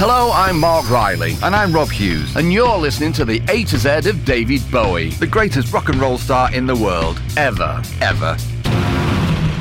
Hello, I'm Marc Riley. And I'm Rob Hughes. And you're listening to the A to Z of David Bowie. The greatest rock and roll star in the world. Ever. Ever.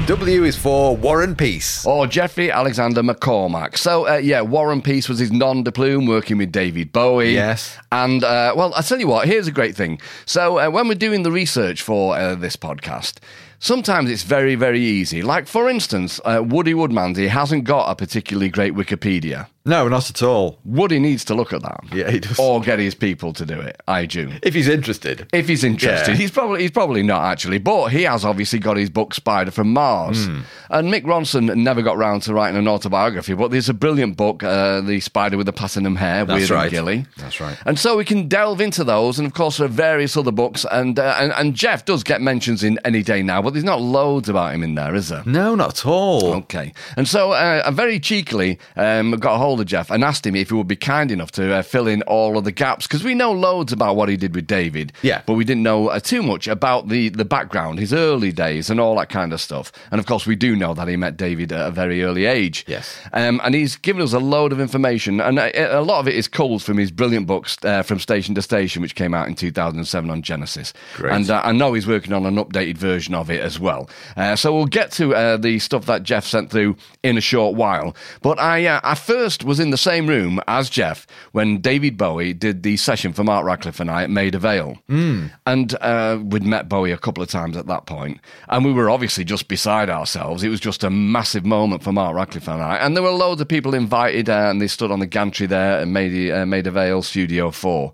W is for Warren Peace. Or Geoffrey Alexander MacCormack. So, uh, yeah, Warren Peace was his non de plume working with David Bowie. Yes. And, uh, well, i tell you what, here's a great thing. So, uh, when we're doing the research for uh, this podcast, sometimes it's very, very easy. Like, for instance, uh, Woody Woodmansey hasn't got a particularly great Wikipedia. No, not at all. Woody needs to look at that. Yeah, he does. Or get his people to do it, I do. If he's interested. If he's interested, Yeah. he's probably he's probably not actually, but he has obviously got his book Spider from Mars. Hmm. And Mick Ronson never got round to writing an autobiography, but there's a brilliant book, uh, The Spider with the Platinum Hair, That's with right. Gilly. That's right. And so we can delve into those, and of course there are various other books, and uh, and, and Geoff does get mentions in Any Day Now, but there's not loads about him in there, is there? No, not at all. Okay. And so uh, I very cheekily um, got a hold of Geoff and asked him if he would be kind enough to uh, fill in all of the gaps because we know loads about what he did with David. Yeah. But we didn't know uh, too much about the, the background, his early days, and all that kind of stuff. And of course, we do know that he met David at a very early age. Yes. Um, and he's given us a load of information, and uh, a lot of it is culled from his brilliant books, uh, From Station to Station, which came out in 2007 on Genesis. Great. And uh, I know he's working on an updated version of it as well. Uh, so we'll get to uh, the stuff that Geoff sent through in a short while. But I, uh, I first was in the same room as Geoff when David Bowie did the session for Mark Radcliffe and I at Maida Vale. Mm. And uh, we'd met Bowie a couple of times at that point, and we were obviously just beside ourselves. It was just a massive moment for Mark Radcliffe and I. And there were loads of people invited, uh, and they stood on the gantry there at Maida, uh, Vale Studio 4.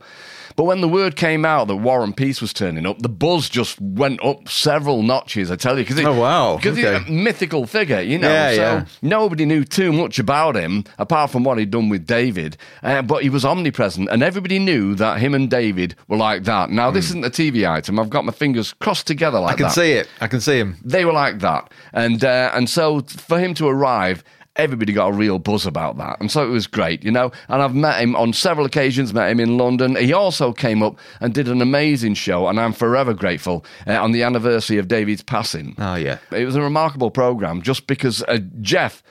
But when the word came out that Warren Peace was turning up, the buzz just went up several notches. I tell you, because Oh, wow. because he's a mythical figure, you know. Yeah, so yeah. nobody knew too much about him apart from what he'd done with David. Uh, but he was omnipresent, and everybody knew that him and David were like that. Now, this isn't a TV item. I've got my fingers crossed together like Hmm. I can that. see it. I can see him. They were like that, and uh, and so for him to arrive. Everybody got a real buzz about that, and so it was great, you know. And I've met him on several occasions. Met him in London. He also came up and did an amazing show, and I'm forever grateful uh, on the anniversary of David's passing. Oh, yeah. It was a remarkable program just because uh, Geoff.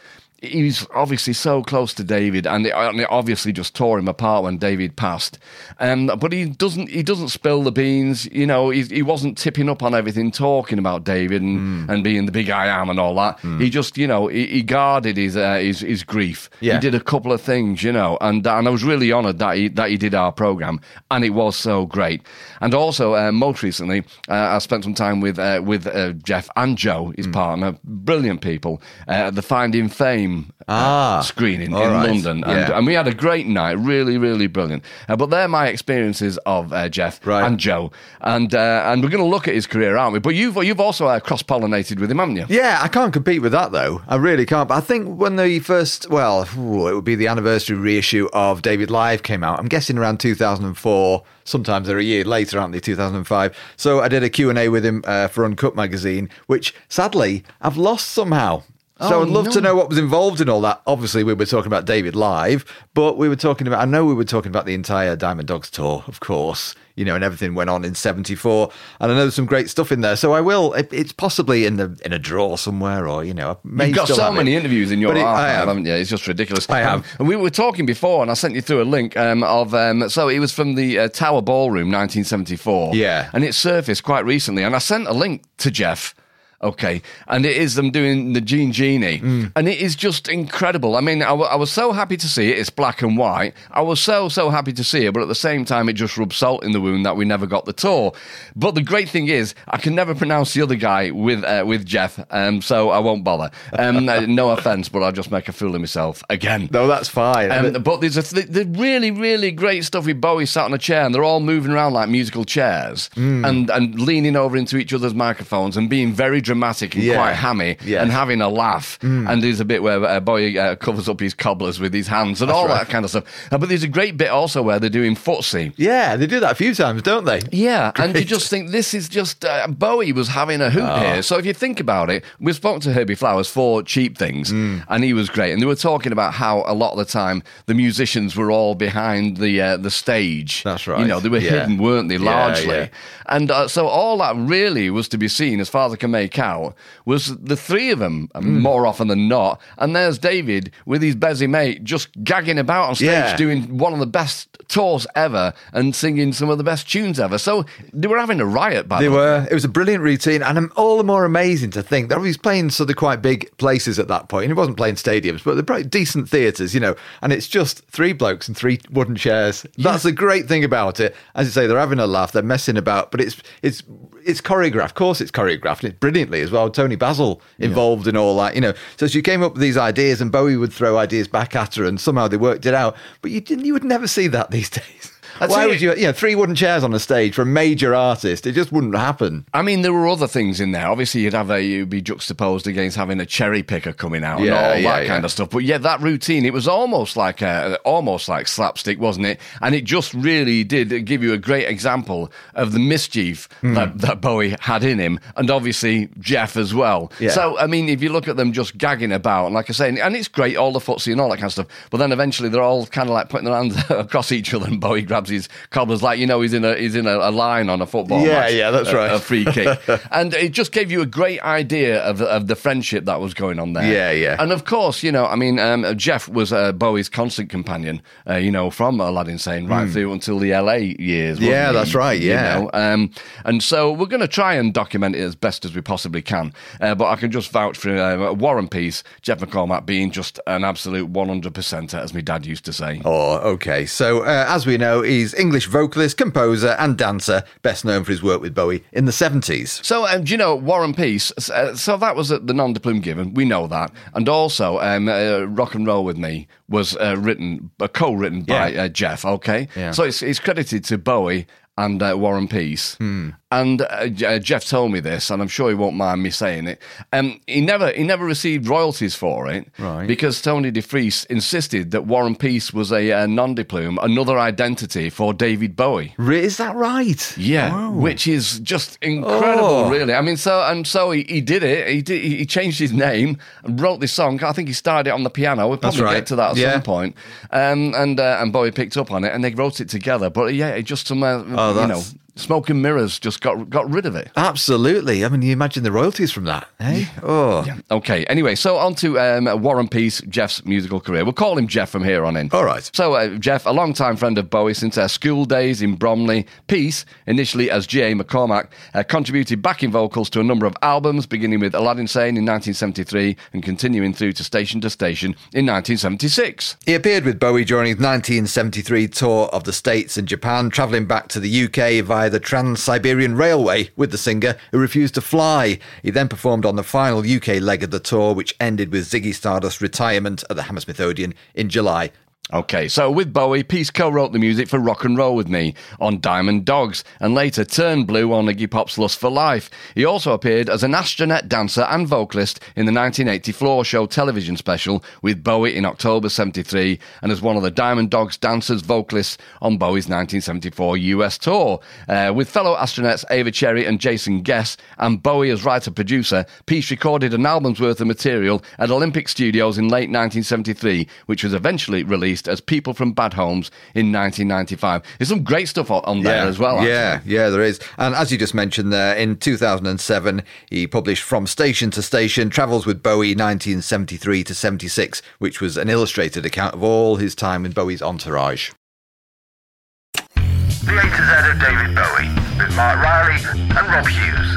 He's obviously so close to David, and it, and it obviously just tore him apart when David passed. Um, but he doesn't. He doesn't spill the beans. You know, he, he wasn't tipping up on everything, talking about David and, and being the big I am and all that. He just, you know, he, he guarded his, uh, his his grief. Yeah. He did a couple of things, you know, and and I was really honoured that he that he did our program, and it was so great. And also, uh, most recently, uh, I spent some time with uh, with uh, Geoff and Joe, his partner, brilliant people, uh, at the Finding Fame Ah, uh, screening in right. London, and, Yeah. and we had a great night, really, really brilliant. Uh, but they're my experiences of uh, Geoff Right. and Joe, and uh, and we're going to look at his career, aren't we? But you've you've also uh, cross pollinated with him, haven't you? Yeah, I can't compete with that though. I really can't. But I think when the first, well, ooh, it would be the anniversary reissue of David Live came out. I'm guessing around 2004. Sometimes they're a year later, aren't they? 2005. So I did a Q&A with him uh, for Uncut magazine, which sadly I've lost somehow. So Oh, I'd love no. to know what was involved in all that. Obviously, we were talking about David Live, but we were talking about, I know we were talking about the entire Diamond Dogs tour, of course, you know, and everything went on in 74. And I know there's some great stuff in there. So I will, it, it's possibly in the in a drawer somewhere or, you know, I You've got so have it. many interviews in your it- archive, haven't you? It's just ridiculous. I have. Um, and we were talking before, and I sent you through a link um, of. Um, so it was from the uh, Tower Ballroom, 1974. Yeah. And it surfaced quite recently, and I sent a link to Geoff. Okay, and it is them doing the Gene Genie, Mm. and it is just incredible. I mean, I, w- I was so happy to see it. It's black and white. I was so so happy to see it, but at the same time, it just rubs salt in the wound that we never got the tour. But the great thing is, I can never pronounce the other guy with uh, with Geoff, um, so I won't bother. Um, no offense, but I'll just make a fool of myself again. No, that's fine. Um, but there's a th- the really, really great stuff with Bowie sat on a chair and they're all moving around like musical chairs Hmm. and, and leaning over into each other's microphones and being very dramatic and Yeah. quite hammy and having a laugh. And there's a bit where uh, Bowie uh, covers up his cobblers with his hands and all that kind of stuff. Uh, but there's a great bit also where they're doing footsie. yeah, they do that a few times, don't they? Yeah, and you just think this is just uh, Bowie was having a hoot Oh. here. So if you think about it, we spoke to Herbie Flowers for cheap things, Mm. and he was great. And they were talking about how a lot of the time the musicians were all behind the uh, the stage. That's right. You know, they were Yeah. hidden, weren't they? Largely, and uh, so all that really was to be seen, as far as I can make out was the three of them more often than not. And there's David with his busy mate just gagging about on stage Yeah. doing one of the best tours ever and singing some of the best tunes ever. So they were having a riot by They the way. They were. It was a brilliant routine, and um, all the more amazing to think that he was playing sort of quite big places at that point. He wasn't playing stadiums, but they're pretty decent theatres, you know. And it's just three blokes and three wooden chairs. That's the great thing about it. As you say, they're having a laugh, they're messing about, but it's it's it's choreographed. Of course, it's choreographed, it's brilliantly as well. Toni Basil involved in all that, you know. So she came up with these ideas, and Bowie would throw ideas back at her, and somehow they worked it out. But you didn't, you would never see that these days. I'd Why say- would you? Know, three wooden chairs on a stage for a major artist. It just wouldn't happen. I mean, there were other things in there. Obviously, you'd have a you'd be juxtaposed against having a cherry picker coming out and all yeah, that kind of stuff. But yeah, that routine it was almost like a, almost like slapstick, wasn't it? And it just really did give you a great example of the mischief Hmm. that, that Bowie had in him, and obviously Geoff as well. Yeah. So I mean, if you look at them just gagging about, and like I say, and it's great, all the footsie and all that kind of stuff. But then eventually they're all kind of like putting their hands across each other, and Bowie grabs his cobblers like you know he's in a he's in a, a line on a football. Yeah, match, yeah, that's a- right. A free kick, and it just gave you a great idea of the, of the friendship that was going on there. Yeah, yeah. And of course, you know, I mean, um, Geoff was uh, Bowie's constant companion, uh, you know, from Aladdin Sane right through until the LA years. Yeah, he? that's right, You yeah. know? Um, and so we're going to try and document it as best as we possibly can. Uh, but I can just vouch for uh, Warren Peace, Geoff MacCormack being just an absolute 100%er, as my dad used to say. Oh, okay. So, uh, as we know, he's English vocalist, composer, and dancer, best known for his work with Bowie in the 70s. So, um, do you know Warren Peace? Uh, so that was the non de plume given. We know that, and also um, uh, Rock and Roll with Me was uh, written, uh, co-written by Yeah. uh, Geoff. Okay, Yeah. so it's, it's credited to Bowie and uh, Warren Peace. Hmm. And uh, uh, Geoff told me this, and I'm sure he won't mind me saying it. Um, he never he never received royalties for it, Right. Because Tony DeFries insisted that Warren Peace was a uh, non de plume, another identity for David Bowie. Is that right? Yeah, which is just incredible, Oh. really. I mean, so and so he, he did it. He did. He changed his name and wrote this song. I think he started it on the piano. We'll probably right. get to that at Yeah. some point. Um, and uh, and Bowie picked up on it, and they wrote it together. But yeah, it just some uh, Oh, you know smoke and mirrors just got got rid of it. Absolutely. I mean, you imagine the royalties from that, eh? Oh. Okay. Anyway, so on to um, Warren Peace, Geoff's musical career. We'll call him Geoff from here on in. All right. So, uh, Geoff, a long-time friend of Bowie since their school days in Bromley. Peace, initially as J.A. MacCormack, uh, contributed backing vocals to a number of albums, beginning with Aladdin Sane in 1973 and continuing through to Station to Station in 1976. He appeared with Bowie during his 1973 tour of the States and Japan, travelling back to the UK via the Trans Siberian Railway with the singer who refused to fly. He then performed on the final UK leg of the tour, which ended with Ziggy Stardust's retirement at the Hammersmith Odeon in July. Okay, so with Bowie, Peace co-wrote the music for Rock and Roll with Me on Diamond Dogs, and later turned blue on Iggy Pop's Lust for Life. He also appeared as an astronaut dancer and vocalist in the 1980 Floor Show television special with Bowie in October 73, and as one of the Diamond Dogs dancers vocalists on Bowie's 1974 US tour. Uh, with fellow Astronettes Ava Cherry and Jason Guess, and Bowie as writer-producer, Peace recorded an album's worth of material at Olympic Studios in late 1973, which was eventually released as People from Bad Homes in 1995. There's some great stuff on- on there as well. Yeah, actually. yeah, there is. And as you just mentioned there, in 2007, he published From Station to Station Travels with Bowie 1973 to 76, which was an illustrated account of all his time with Bowie's entourage. The A to Z of David Bowie with Marc Riley and Rob Hughes.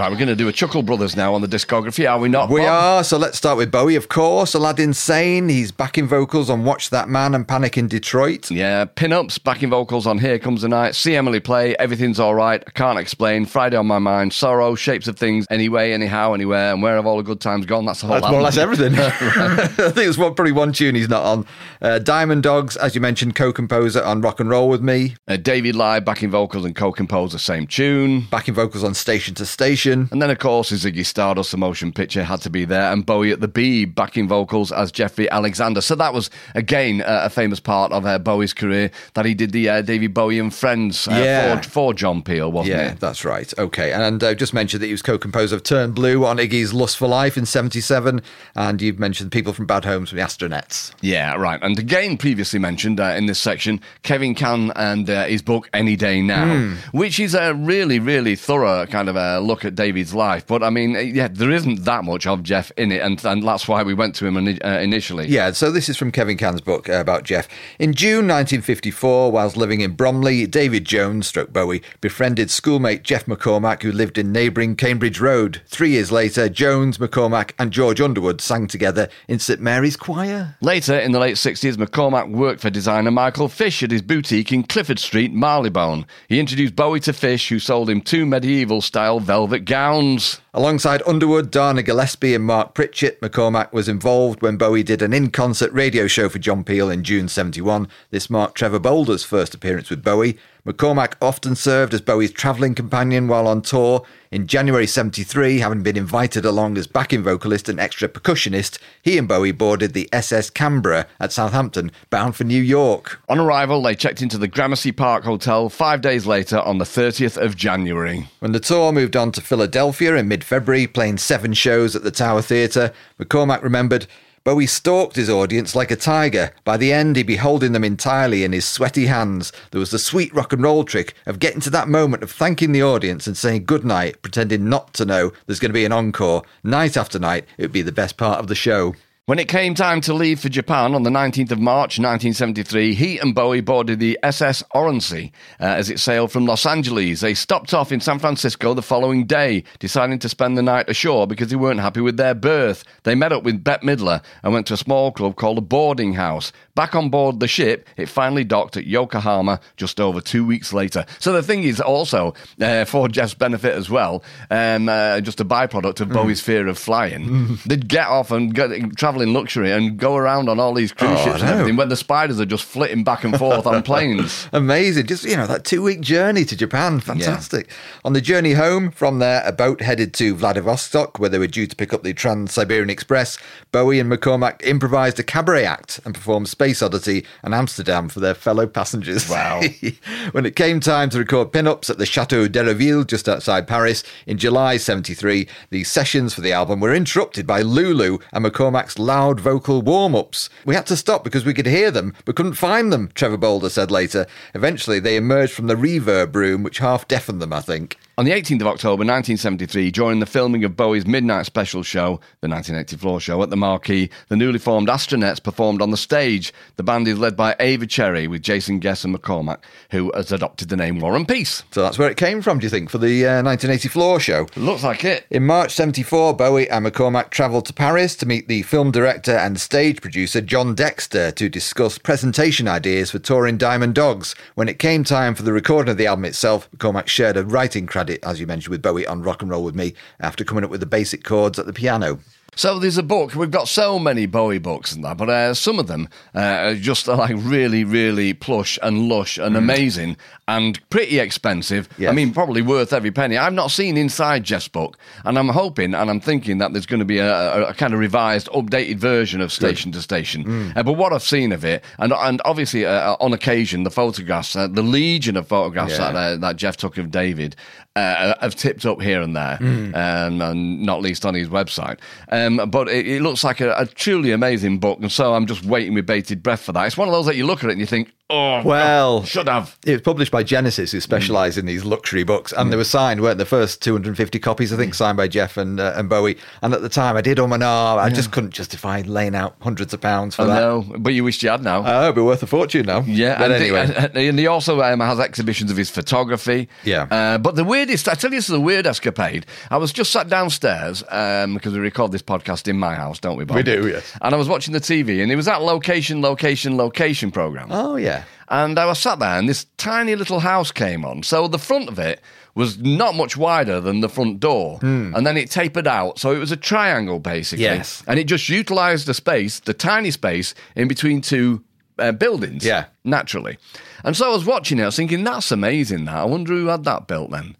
Right, we're going to do a Chuckle Brothers now on the discography, are we not? We Bob? are, so let's start with Bowie, of course. Aladdin Sane, he's backing vocals on Watch That Man and Panic in Detroit. Yeah, pin-ups, backing vocals on Here Comes the Night, See Emily Play, Everything's Alright, I Can't Explain, Friday on My Mind, Sorrow, Shapes of Things, Anyway, Anyhow, Anywhere, and Where Have All the Good Times Gone? That's the whole That's more or less everything. I think it's one, probably one tune he's not on. Uh, Diamond Dogs, as you mentioned, co-composer on Rock and Roll with Me, Uh, David Live, backing vocals and co-compose the same tune. backing vocals on Station to Station. And then, of course, Ziggy Stardust, the motion picture, had to be there, and Bowie at the B, backing vocals as Geoffrey Alexander. So that was, again, uh, a famous part of uh, Bowie's career, that he did the uh, David Bowie and Friends uh, Yeah. for, for John Peel, wasn't Yeah, it? that's right. Okay. And I uh, just mentioned that he was co composer of Turn Blue on Iggy's Lust for Life in 77. And you've mentioned people from Bad Homes from the Astronettes. Yeah, right. And again, previously mentioned uh, in this section, Kevin Cann and uh, his book Any Day Now, which is a really, really thorough kind of a look at David's life. But I mean, yeah, there isn't that much of Geoff in it, and, and that's why we went to him uh, initially. Yeah, so this is from Kevin Cann's book uh, about Geoff. In June 1954, whilst living in Bromley, David Jones, stroke Bowie, befriended schoolmate Geoff MacCormack, who lived in neighbouring Cambridge Road. Three years later, Jones, MacCormack, and George Underwood sang together in St Mary's Choir. Later, in the late 60s, MacCormack worked for designer Michael Fish at his boutique in Clifford Street, Marylebone. He introduced Bowie to Fish, who sold him two medieval style velvet gowns. Alongside Underwood, Dana Gillespie, and Mark Pritchett, MacCormack was involved when Bowie did an in concert radio show for John Peel in June 71. This marked Trevor Bolder's first appearance with Bowie. MacCormack often served as Bowie's travelling companion while on tour. In January 73, having been invited along as backing vocalist and extra percussionist, he and Bowie boarded the SS Canberra at Southampton, bound for New York. On arrival, they checked into the Gramercy Park Hotel five days later on the 30th of January. When the tour moved on to Philadelphia in mid February, playing seven shows at the Tower Theatre, MacCormack remembered Bowie stalked his audience like a tiger. By the end, he'd be holding them entirely in his sweaty hands. There was the sweet rock and roll trick of getting to that moment of thanking the audience and saying goodnight, pretending not to know there's going to be an encore. Night after night, it would be the best part of the show. When it came time to leave for Japan on the 19th of March 1973, he and Bowie boarded the SS Oronsay uh, as it sailed from Los Angeles. They stopped off in San Francisco the following day, deciding to spend the night ashore because they weren't happy with their berth. They met up with Bette Midler and went to a small club called a boarding house. Back on board the ship, it finally docked at Yokohama just over two weeks later. So the thing is also, uh, for Geoff's benefit as well, um, uh, just a byproduct of Bowie's fear of flying, they'd get off and get, travel in luxury and go around on all these cruise Oh, ships and everything when the spiders are just flitting back and forth on planes. Amazing. Just, you know, that two week journey to Japan. Fantastic. On the journey home from there, a boat headed to Vladivostok, where they were due to pick up the Trans Siberian Express. Bowie and MacCormack improvised a cabaret act and performed Space Oddity and Amsterdam for their fellow passengers. Wow. when it came time to record pin ups at the Chateau d'Herouville, just outside Paris, in July 73, the sessions for the album were interrupted by Lulu and MacCormack's loud vocal warm ups. We had to stop because we could hear them but couldn't find them, Trevor Bolder said later. Eventually, they emerged from the reverb room, which half deafened them, I think. On the 18th of October 1973, during the filming of Bowie's midnight special show, the 1980 floor show at the Marquee, the newly formed Astronettes performed on the stage. The band is led by Ava Cherry with Jason Guess and MacCormack, who has adopted the name Warren Peace. So that's where it came from, do you think, for the uh, 1980 floor show? Looks like it. In March 74, Bowie and MacCormack travelled to Paris to meet the film director and stage producer John Dexter to discuss presentation ideas for touring Diamond Dogs. When it came time for the recording of the album itself, MacCormack shared a writing credit, as you mentioned, with Bowie on Rock and Roll with Me after coming up with the basic chords at the piano. So there's a book. We've got so many Bowie books and that, but uh, some of them uh, are just uh, like really, really plush and lush and amazing and pretty expensive. Yes. I mean, probably worth every penny. I've not seen inside Geoff's book, and I'm hoping and I'm thinking that there's going to be a, a, a kind of revised, updated version of Station to Station. Uh, but what I've seen of it, and and obviously uh, on occasion the photographs, uh, the legion of photographs Yeah. that uh, that Geoff took of David uh, have tipped up here and there, Mm. um, and not least on his website. Um, Um, but it, it looks like a, a truly amazing book, and so I'm just waiting with bated breath for that. It's one of those that you look at it and you think, oh, Well, should have. It was published by Genesis, who specialise in these luxury books, and they were signed, weren't the first 250 copies, I think, signed by Geoff and uh, and Bowie. And at the time, I did um and ah, I just couldn't justify laying out hundreds of pounds for I that. know, but you wished you had now. Oh, it'd be worth a fortune now. Yeah, but and, anyway. the- and he also um, has exhibitions of his photography. Yeah. Uh, but the weirdest, I tell you, this is a weird escapade. I was just sat downstairs um, because we record this podcast in my house, don't we, Bob? We do, yes. And I was watching the TV, and it was that location, location, location program. oh yeah, And I was sat there, and this tiny little house came on. So the front of it was not much wider than the front door. And then it tapered out. So it was a triangle, basically. Yes. And it just utilized the space, the tiny space, in between two uh, buildings. Yeah. Naturally. And so I was watching it, I was thinking, that's amazing, that. I wonder who had that built then.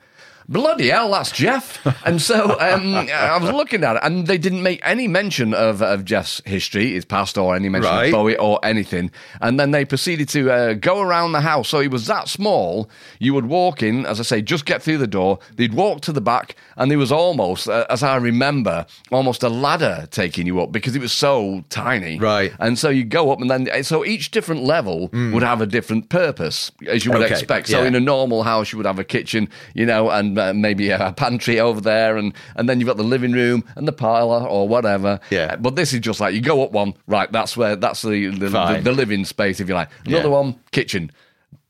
Bloody hell, that's Geoff. and so um, I was looking at it, and they didn't make any mention of, of Geoff's history, his past, or any mention Right. of Bowie or anything. And then they proceeded to uh, go around the house. So he was that small, you would walk in, as I say, just get through the door. They'd walk to the back, and there was almost, uh, as I remember, almost a ladder taking you up because it was so tiny. Right. And so you go up, and then so each different level would have a different purpose, as you would Okay, expect. So yeah. in a normal house, you would have a kitchen, you know, and maybe a pantry over there, and, and then you've got the living room and the parlour or whatever. Yeah. Uh, But this is just like you go up one, right? That's where that's the the, the, the living space, if you like. Another Yeah. one, kitchen.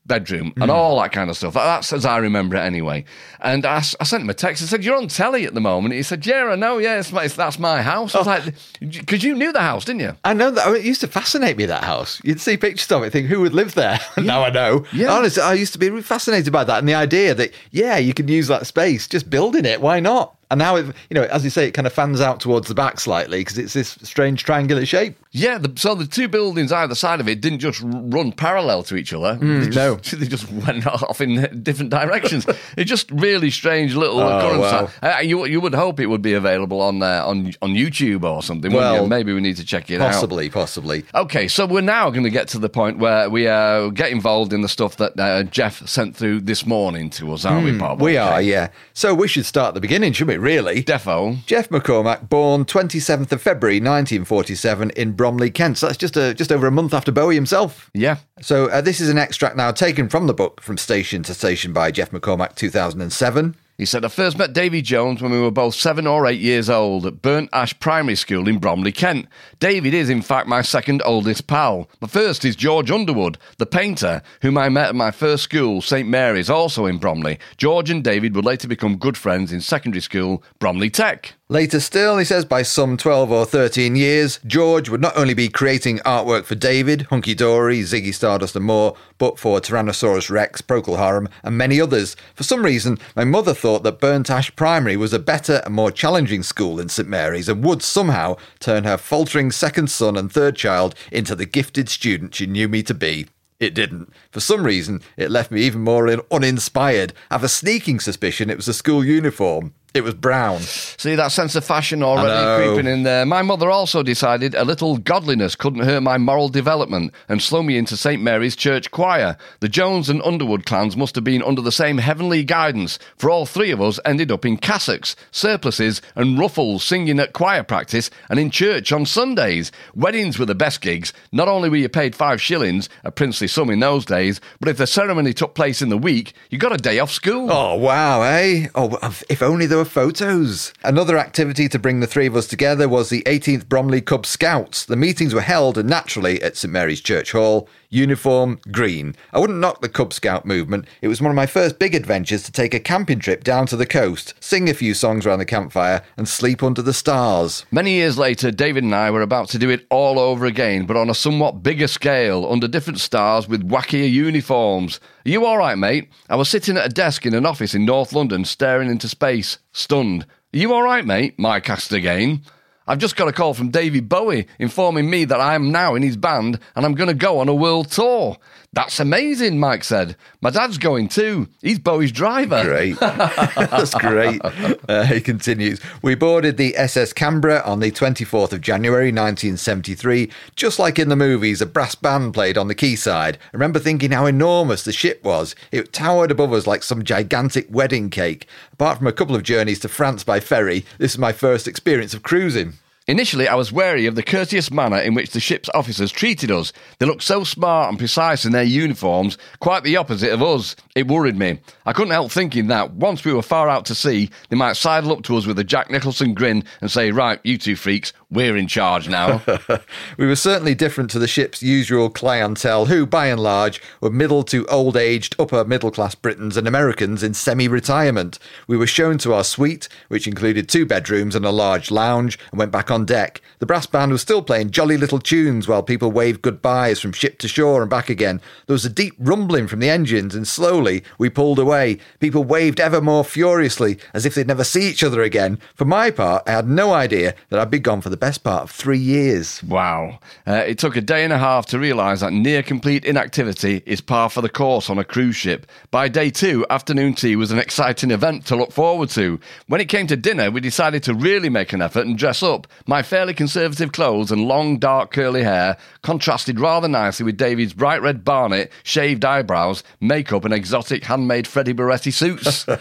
Bedroom Mm. and all that kind of stuff. That's as I remember it anyway. And I sent him a text. I said, "You're on telly at the moment." He said, "Yeah, I know. Yeah, it's my, it's, that's my house." I was Oh. like, "Because you knew the house, didn't you?" I know that. I mean, it used to fascinate me that house. You'd see pictures of it, think who would live there. now I know. Yeah. Honestly, I used to be fascinated by that and the idea that yeah, you can use that space, just building it. Why not? And now, it, you know, as you say, it kind of fans out towards the back slightly because it's this strange triangular shape. Yeah, the, so the two buildings either side of it didn't just run parallel to each other. they just, no. they just went off in different directions. it's just really strange little Oh, occurrence. wow. Uh, you you would hope it would be available on uh, on on YouTube or something. Well, you? maybe we need to check it out. Possibly, possibly. Okay, so we're now going to get to the point where we uh, get involved in the stuff that uh, Geoff sent through this morning to us, aren't we, Bob? Hmm, We Okay. are, yeah. So we should start at the beginning, shouldn't we? Really. Defo. Geoff MacCormack, born 27th of February 1947 in Bromley, Kent. So that's just a, just over a month after Bowie himself. Yeah. So uh, this is an extract now taken from the book From Station to Station by Geoff MacCormack, 2007. He said, I first met Davy Jones when we were both seven or eight years old at Burnt Ash Primary School in Bromley, Kent. David is, in fact, my second oldest pal. The first is George Underwood, the painter, whom I met at my first school, St Mary's, also in Bromley. George and David would later become good friends in secondary school, Bromley Tech. Later still, he says, by some 12 or 13 years, George would not only be creating artwork for David, Hunky Dory, Ziggy Stardust, and more, but for Tyrannosaurus Rex, Procol Harum, and many others. For some reason, my mother thought that Burnt Ash Primary was a better and more challenging school than St Mary's and would somehow turn her faltering second son and third child into the gifted student she knew me to be. It didn't. For some reason, it left me even more uninspired. I have a sneaking suspicion it was a school uniform. It was brown. See that sense of fashion already creeping in there. My mother also decided a little godliness couldn't hurt my moral development and slow me into St Mary's Church Choir. The Jones and Underwood clans must have been under the same heavenly guidance, for all three of us ended up in cassocks, surplices, and ruffles, singing at choir practice and in church on Sundays. Weddings were the best gigs. Not only were you paid five shillings, a princely sum in those days, but if the ceremony took place in the week, you got a day off school. Oh, wow, eh? Oh, if only there were photos. Another activity to bring the three of us together was the 18th Bromley Cub Scouts. The meetings were held, and naturally, at St Mary's Church Hall. Uniform green. I wouldn't knock the Cub Scout movement. It was one of my first big adventures to take a camping trip down to the coast, sing a few songs around the campfire, and sleep under the stars. Many years later, David and I were about to do it all over again, but on a somewhat bigger scale, under different stars with wackier uniforms. Are you all right, mate? I was sitting at a desk in an office in North London, staring into space, stunned. Are you all right, mate? Mike asked again. I've just got a call from David Bowie informing me that I am now in his band and I'm going to go on a world tour. That's amazing, Mike said. My dad's going too. He's Bowie's driver. Great. That's great. Uh, he continues. We boarded the SS Canberra on the 24th of January 1973. Just like in the movies, a brass band played on the quayside. I remember thinking how enormous the ship was. It towered above us like some gigantic wedding cake. Apart from a couple of journeys to France by ferry, this is my first experience of cruising. Initially, I was wary of the courteous manner in which the ship's officers treated us. They looked so smart and precise in their uniforms, quite the opposite of us. It worried me. I couldn't help thinking that once we were far out to sea, they might sidle up to us with a Jack Nicholson grin and say, Right, you two freaks, we're in charge now. We were certainly different to the ship's usual clientele, who, by and large, were middle to old aged upper middle class Britons and Americans in semi retirement. We were shown to our suite, which included two bedrooms and a large lounge, and went back on deck. The brass band was still playing jolly little tunes while people waved goodbyes from ship to shore and back again. There was a deep rumbling from the engines, and slowly we pulled away. People waved ever more furiously, as if they'd never see each other again. For my part, I had no idea that I'd be gone for the best part of three years. Wow. Uh, it took a day and a half to realise that near complete inactivity is par for the course on a cruise ship. By day two, afternoon tea was an exciting event to look forward to. When it came to dinner, we decided to really make an effort and dress up. My fairly conservative clothes and long, dark, curly hair contrasted rather nicely with David's bright red barnet, shaved eyebrows, makeup, and exotic handmade Freddie Burretti suits.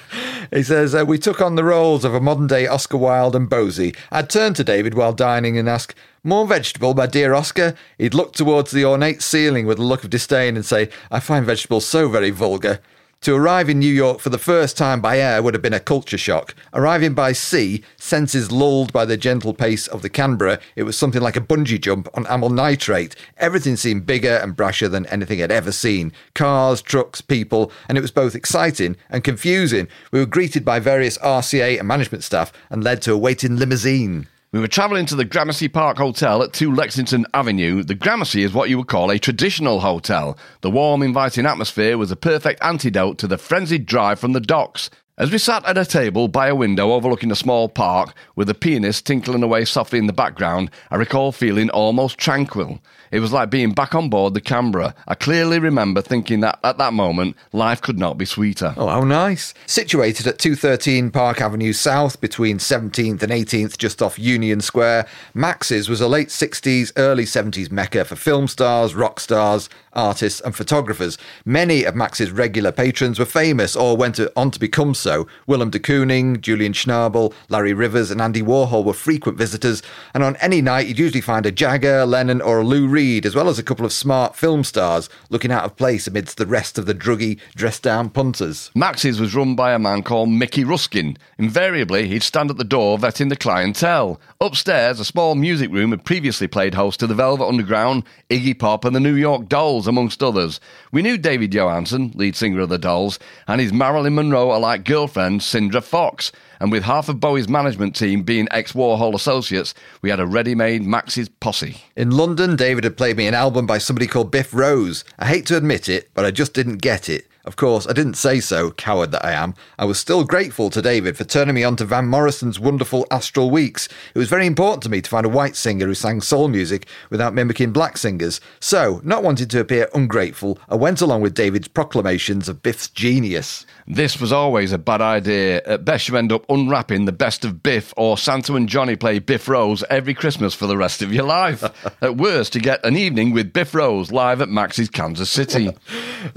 He says, uh, We took on the roles of a modern day Oscar Wilde and Bosie. I'd turn to David while dining and ask, More vegetable, my dear Oscar? He'd look towards the ornate ceiling with a look of disdain and say, I find vegetables so very vulgar. To arrive in New York for the first time by air would have been a culture shock. Arriving by sea, senses lulled by the gentle pace of the Canberra, it was something like a bungee jump on amyl nitrate. Everything seemed bigger and brasher than anything I'd ever seen. Cars, trucks, people, and it was both exciting and confusing. We were greeted by various RCA and management staff and led to a waiting limousine. We were travelling to the Gramercy Park Hotel at 2 Lexington Avenue. The Gramercy is what you would call a traditional hotel. The warm, inviting atmosphere was a perfect antidote to the frenzied drive from the docks. As we sat at a table by a window overlooking a small park, with a pianist tinkling away softly in the background, I recall feeling almost tranquil. It was like being back on board the Canberra. I clearly remember thinking that at that moment, life could not be sweeter. Oh, how nice. Situated at 213 Park Avenue South between 17th and 18th, just off Union Square, Max's was a late 60s, early 70s mecca for film stars, rock stars, artists, and photographers. Many of Max's regular patrons were famous or went on to become so. Willem de Kooning, Julian Schnabel, Larry Rivers, and Andy Warhol were frequent visitors, and on any night you'd usually find a Jagger, Lennon, or a Lou Reed, as well as a couple of smart film stars looking out of place amidst the rest of the druggy, dressed down punters. Max's was run by a man called Mickey Ruskin. Invariably, he'd stand at the door vetting the clientele. Upstairs, a small music room had previously played host to the Velvet Underground, Iggy Pop, and the New York Dolls, amongst others. We knew David Johansen, lead singer of the Dolls, and his Marilyn Monroe alike girlfriend, Cyrinda Foxe. And with half of Bowie's management team being ex Warhol associates, we had a ready made Max's posse. In London, David had played me an album by somebody called Biff Rose. I hate to admit it, but I just didn't get it. Of course, I didn't say so, coward that I am. I was still grateful to David for turning me on to Van Morrison's wonderful Astral Weeks. It was very important to me to find a white singer who sang soul music without mimicking black singers. So, not wanting to appear ungrateful, I went along with David's proclamations of Biff's genius. This was always a bad idea. At best, you end up unwrapping the best of Biff, or Santa and Johnny play Biff Rose every Christmas for the rest of your life. At worst, you get an evening with Biff Rose live at Max's Kansas City.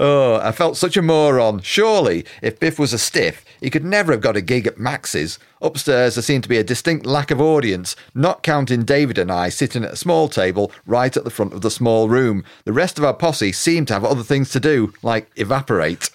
Oh, I felt such a moron. Surely, if Biff was a stiff, he could never have got a gig at Max's. Upstairs, there seemed to be a distinct lack of audience, not counting David and I sitting at a small table right at the front of the small room. The rest of our posse seemed to have other things to do, like evaporate.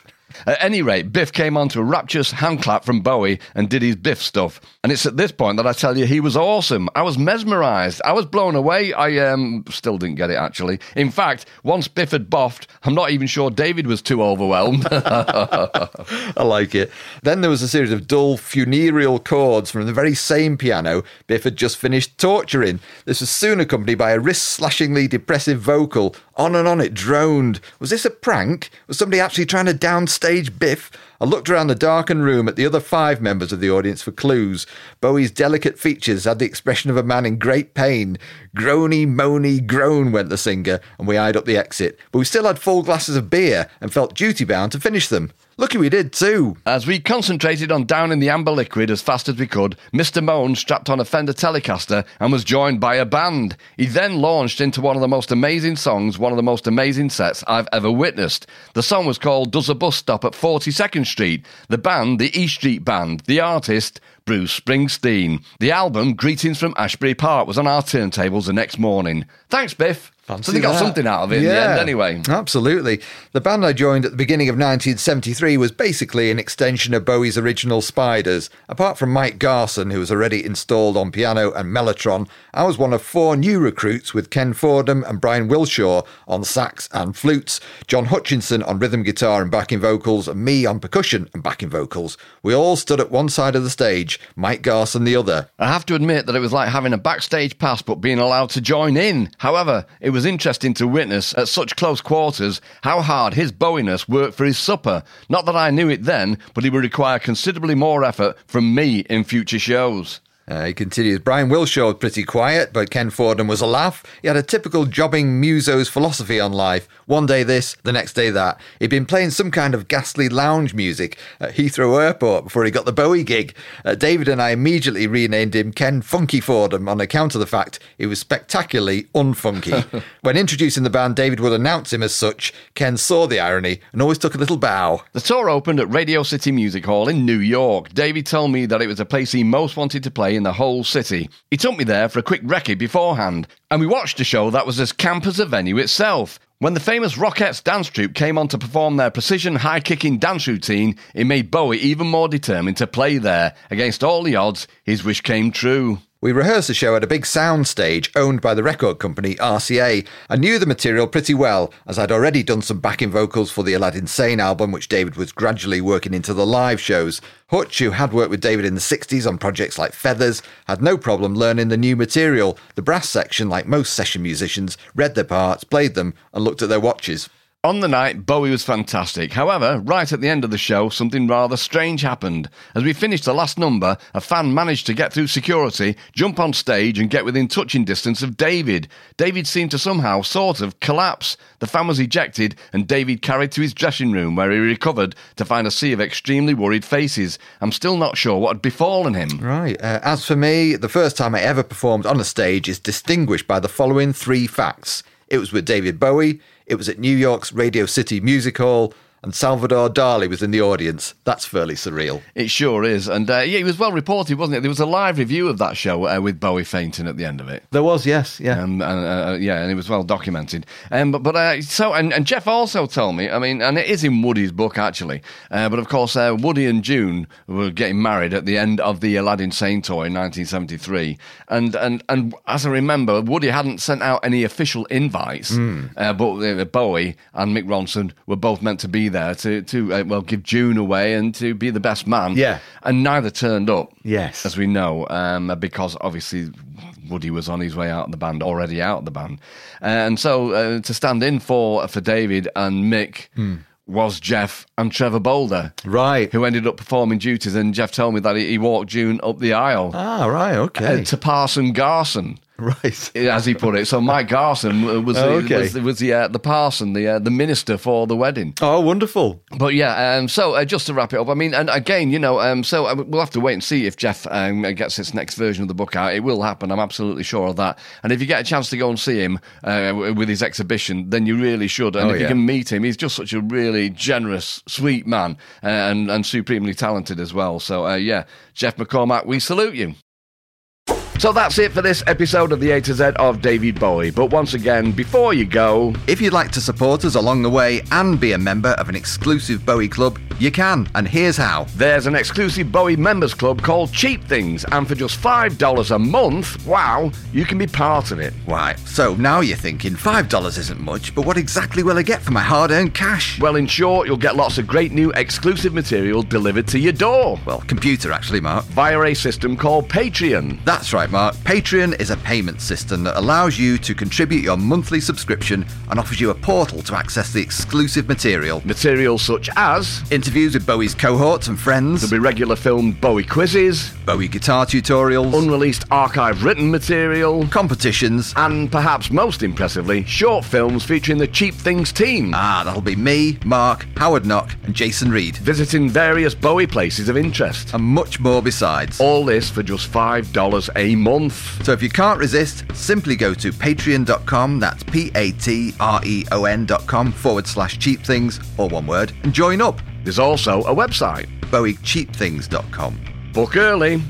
At any rate, Biff came on to a rapturous hand clap from Bowie and did his Biff stuff. And it's at this point that I tell you he was awesome. I was mesmerised. I was blown away. I um, still didn't get it, actually. In fact, once Biff had boffed, I'm not even sure David was too overwhelmed. I like it. Then there was a series of dull funereal chords from the very same piano Biff had just finished torturing. This was soon accompanied by a wrist slashingly depressive vocal. On and on it droned. Was this a prank? Was somebody actually trying to downstage Biff? I looked around the darkened room at the other five members of the audience for clues. Bowie's delicate features had the expression of a man in great pain. Groany, moany, groan went the singer, and we eyed up the exit. But we still had four glasses of beer and felt duty bound to finish them. Lucky we did too. As we concentrated on downing the amber liquid as fast as we could, Mr. Moan strapped on a Fender Telecaster and was joined by a band. He then launched into one of the most amazing songs, one of the most amazing sets I've ever witnessed. The song was called Does a Bus Stop at 42nd Street? The band, the E Street Band. The artist, Bruce Springsteen. The album, Greetings from Asbury Park, was on our turntables the next morning. Thanks, Biff. Fancy so they got that. something out of it in the end anyway. Absolutely. The band I joined at the beginning of 1973 was basically an extension of Bowie's original Spiders. Apart from Mike Garson, who was already installed on piano and mellotron, I was one of four new recruits with Ken Fordham and Brian Wilshaw on sax and flutes, John Hutchinson on rhythm guitar and backing vocals, and me on percussion and backing vocals. We all stood at one side of the stage, Mike Garson the other. I have to admit that it was like having a backstage pass but being allowed to join in. However, it was interesting to witness at such close quarters how hard his bowiness worked for his supper. Not that I knew it then, but it would require considerably more effort from me in future shows. Uh, he continues. Brian Wilshaw was pretty quiet, but Ken Fordham was a laugh. He had a typical jobbing muso's philosophy on life. One day this, the next day that. He'd been playing some kind of ghastly lounge music at Heathrow Airport before he got the Bowie gig. Uh, David and I immediately renamed him Ken Funky Fordham on account of the fact he was spectacularly unfunky. when introducing the band, David would announce him as such. Ken saw the irony and always took a little bow. The tour opened at Radio City Music Hall in New York. David told me that it was a place he most wanted to play in the whole city. He took me there for a quick recce beforehand, and we watched a show that was as camp as the venue itself. When the famous Rockettes dance troupe came on to perform their precision high kicking dance routine, it made Bowie even more determined to play there. Against all the odds, his wish came true. We rehearsed the show at a big sound stage owned by the record company RCA. I knew the material pretty well, as I'd already done some backing vocals for the Aladdin Sane album, which David was gradually working into the live shows. Hutch, who had worked with David in the 60s on projects like Feathers, had no problem learning the new material. The brass section, like most session musicians, read their parts, played them, and looked at their watches. On the night, Bowie was fantastic. However, right at the end of the show, something rather strange happened. As we finished the last number, a fan managed to get through security, jump on stage, and get within touching distance of David. David seemed to somehow sort of collapse. The fan was ejected, and David carried to his dressing room, where he recovered to find a sea of extremely worried faces. I'm still not sure what had befallen him. Right. Uh, as for me, the first time I ever performed on a stage is distinguished by the following three facts. It was with David Bowie. It was at New York's Radio City Music Hall, and Salvador Dali was in the audience. That's fairly surreal. It sure is. And uh, yeah, it was well reported, wasn't it? There was a live review of that show uh, with Bowie fainting at the end of it. There was, yes, yeah. Um, and, uh, yeah, and it was well documented. Um, but but uh, so and, and Geoff also told me. I mean, and it is in Woody's book actually. Uh, but of course, uh, Woody and June were getting married at the end of the Aladdin Sane tour in 1973. And and and as I remember, Woody hadn't sent out any official invites, uh, but uh, Bowie and Mick Ronson were both meant to be there to to uh, well give June away and to be the best man. Yeah. and neither turned up. Yes. as we know, um, because obviously Woody was on his way out of the band, already out of the band, and so uh, to stand in for for David and Mick. Was Geoff and Trevor Bolder, Right. who ended up performing duties, and Geoff told me that he, he walked June up the aisle Ah, right, okay. uh, to Parson Garson, right. as he put it. So Mike Garson was Oh, okay. was, was the uh, the parson, the uh, the minister for the wedding. Oh, wonderful. But yeah, um, so uh, just to wrap it up, I mean, and again, you know, um, so uh, we'll have to wait and see if Geoff um, gets his next version of the book out. It will happen, I'm absolutely sure of that. And if you get a chance to go and see him uh, with his exhibition, then you really should. And Oh, if you can meet him, he's just such a really generous, sweet man uh, and, and supremely talented as well. So uh, yeah, Geoff MacCormack, we salute you. So that's it for this episode of the A to Z of David Bowie. But once again, before you go, If you'd like to support us along the way and be a member of an exclusive Bowie club, you can, and here's how. There's an exclusive Bowie members club called Cheap Things, and for just $5 a month, wow, you can be part of it. Why, so now you're thinking $5 isn't much, but what exactly will I get for my hard earned cash? Well, in short, you'll get lots of great new exclusive material delivered to your door Well, computer actually, Marc. via a system called Patreon. That's right, Marc. Patreon is a payment system that allows you to contribute your monthly subscription and offers you a portal to access the exclusive material. Material such as Interviews with Bowie's cohorts and friends, there'll be regular film Bowie quizzes, Bowie guitar tutorials, unreleased archive written material, competitions. and perhaps most impressively, short films featuring the Cheap Things team. Ah, that'll be me, Mark, Howard Knock, and Jason Reed, Visiting various Bowie places of interest. and much more besides. All this for just $5 a month. So if you can't resist, simply go to patreon.com, that's P A T R E O N.com forward slash cheap things, or one word, and join up. There's also a website. BowieCheapThings.com. Book early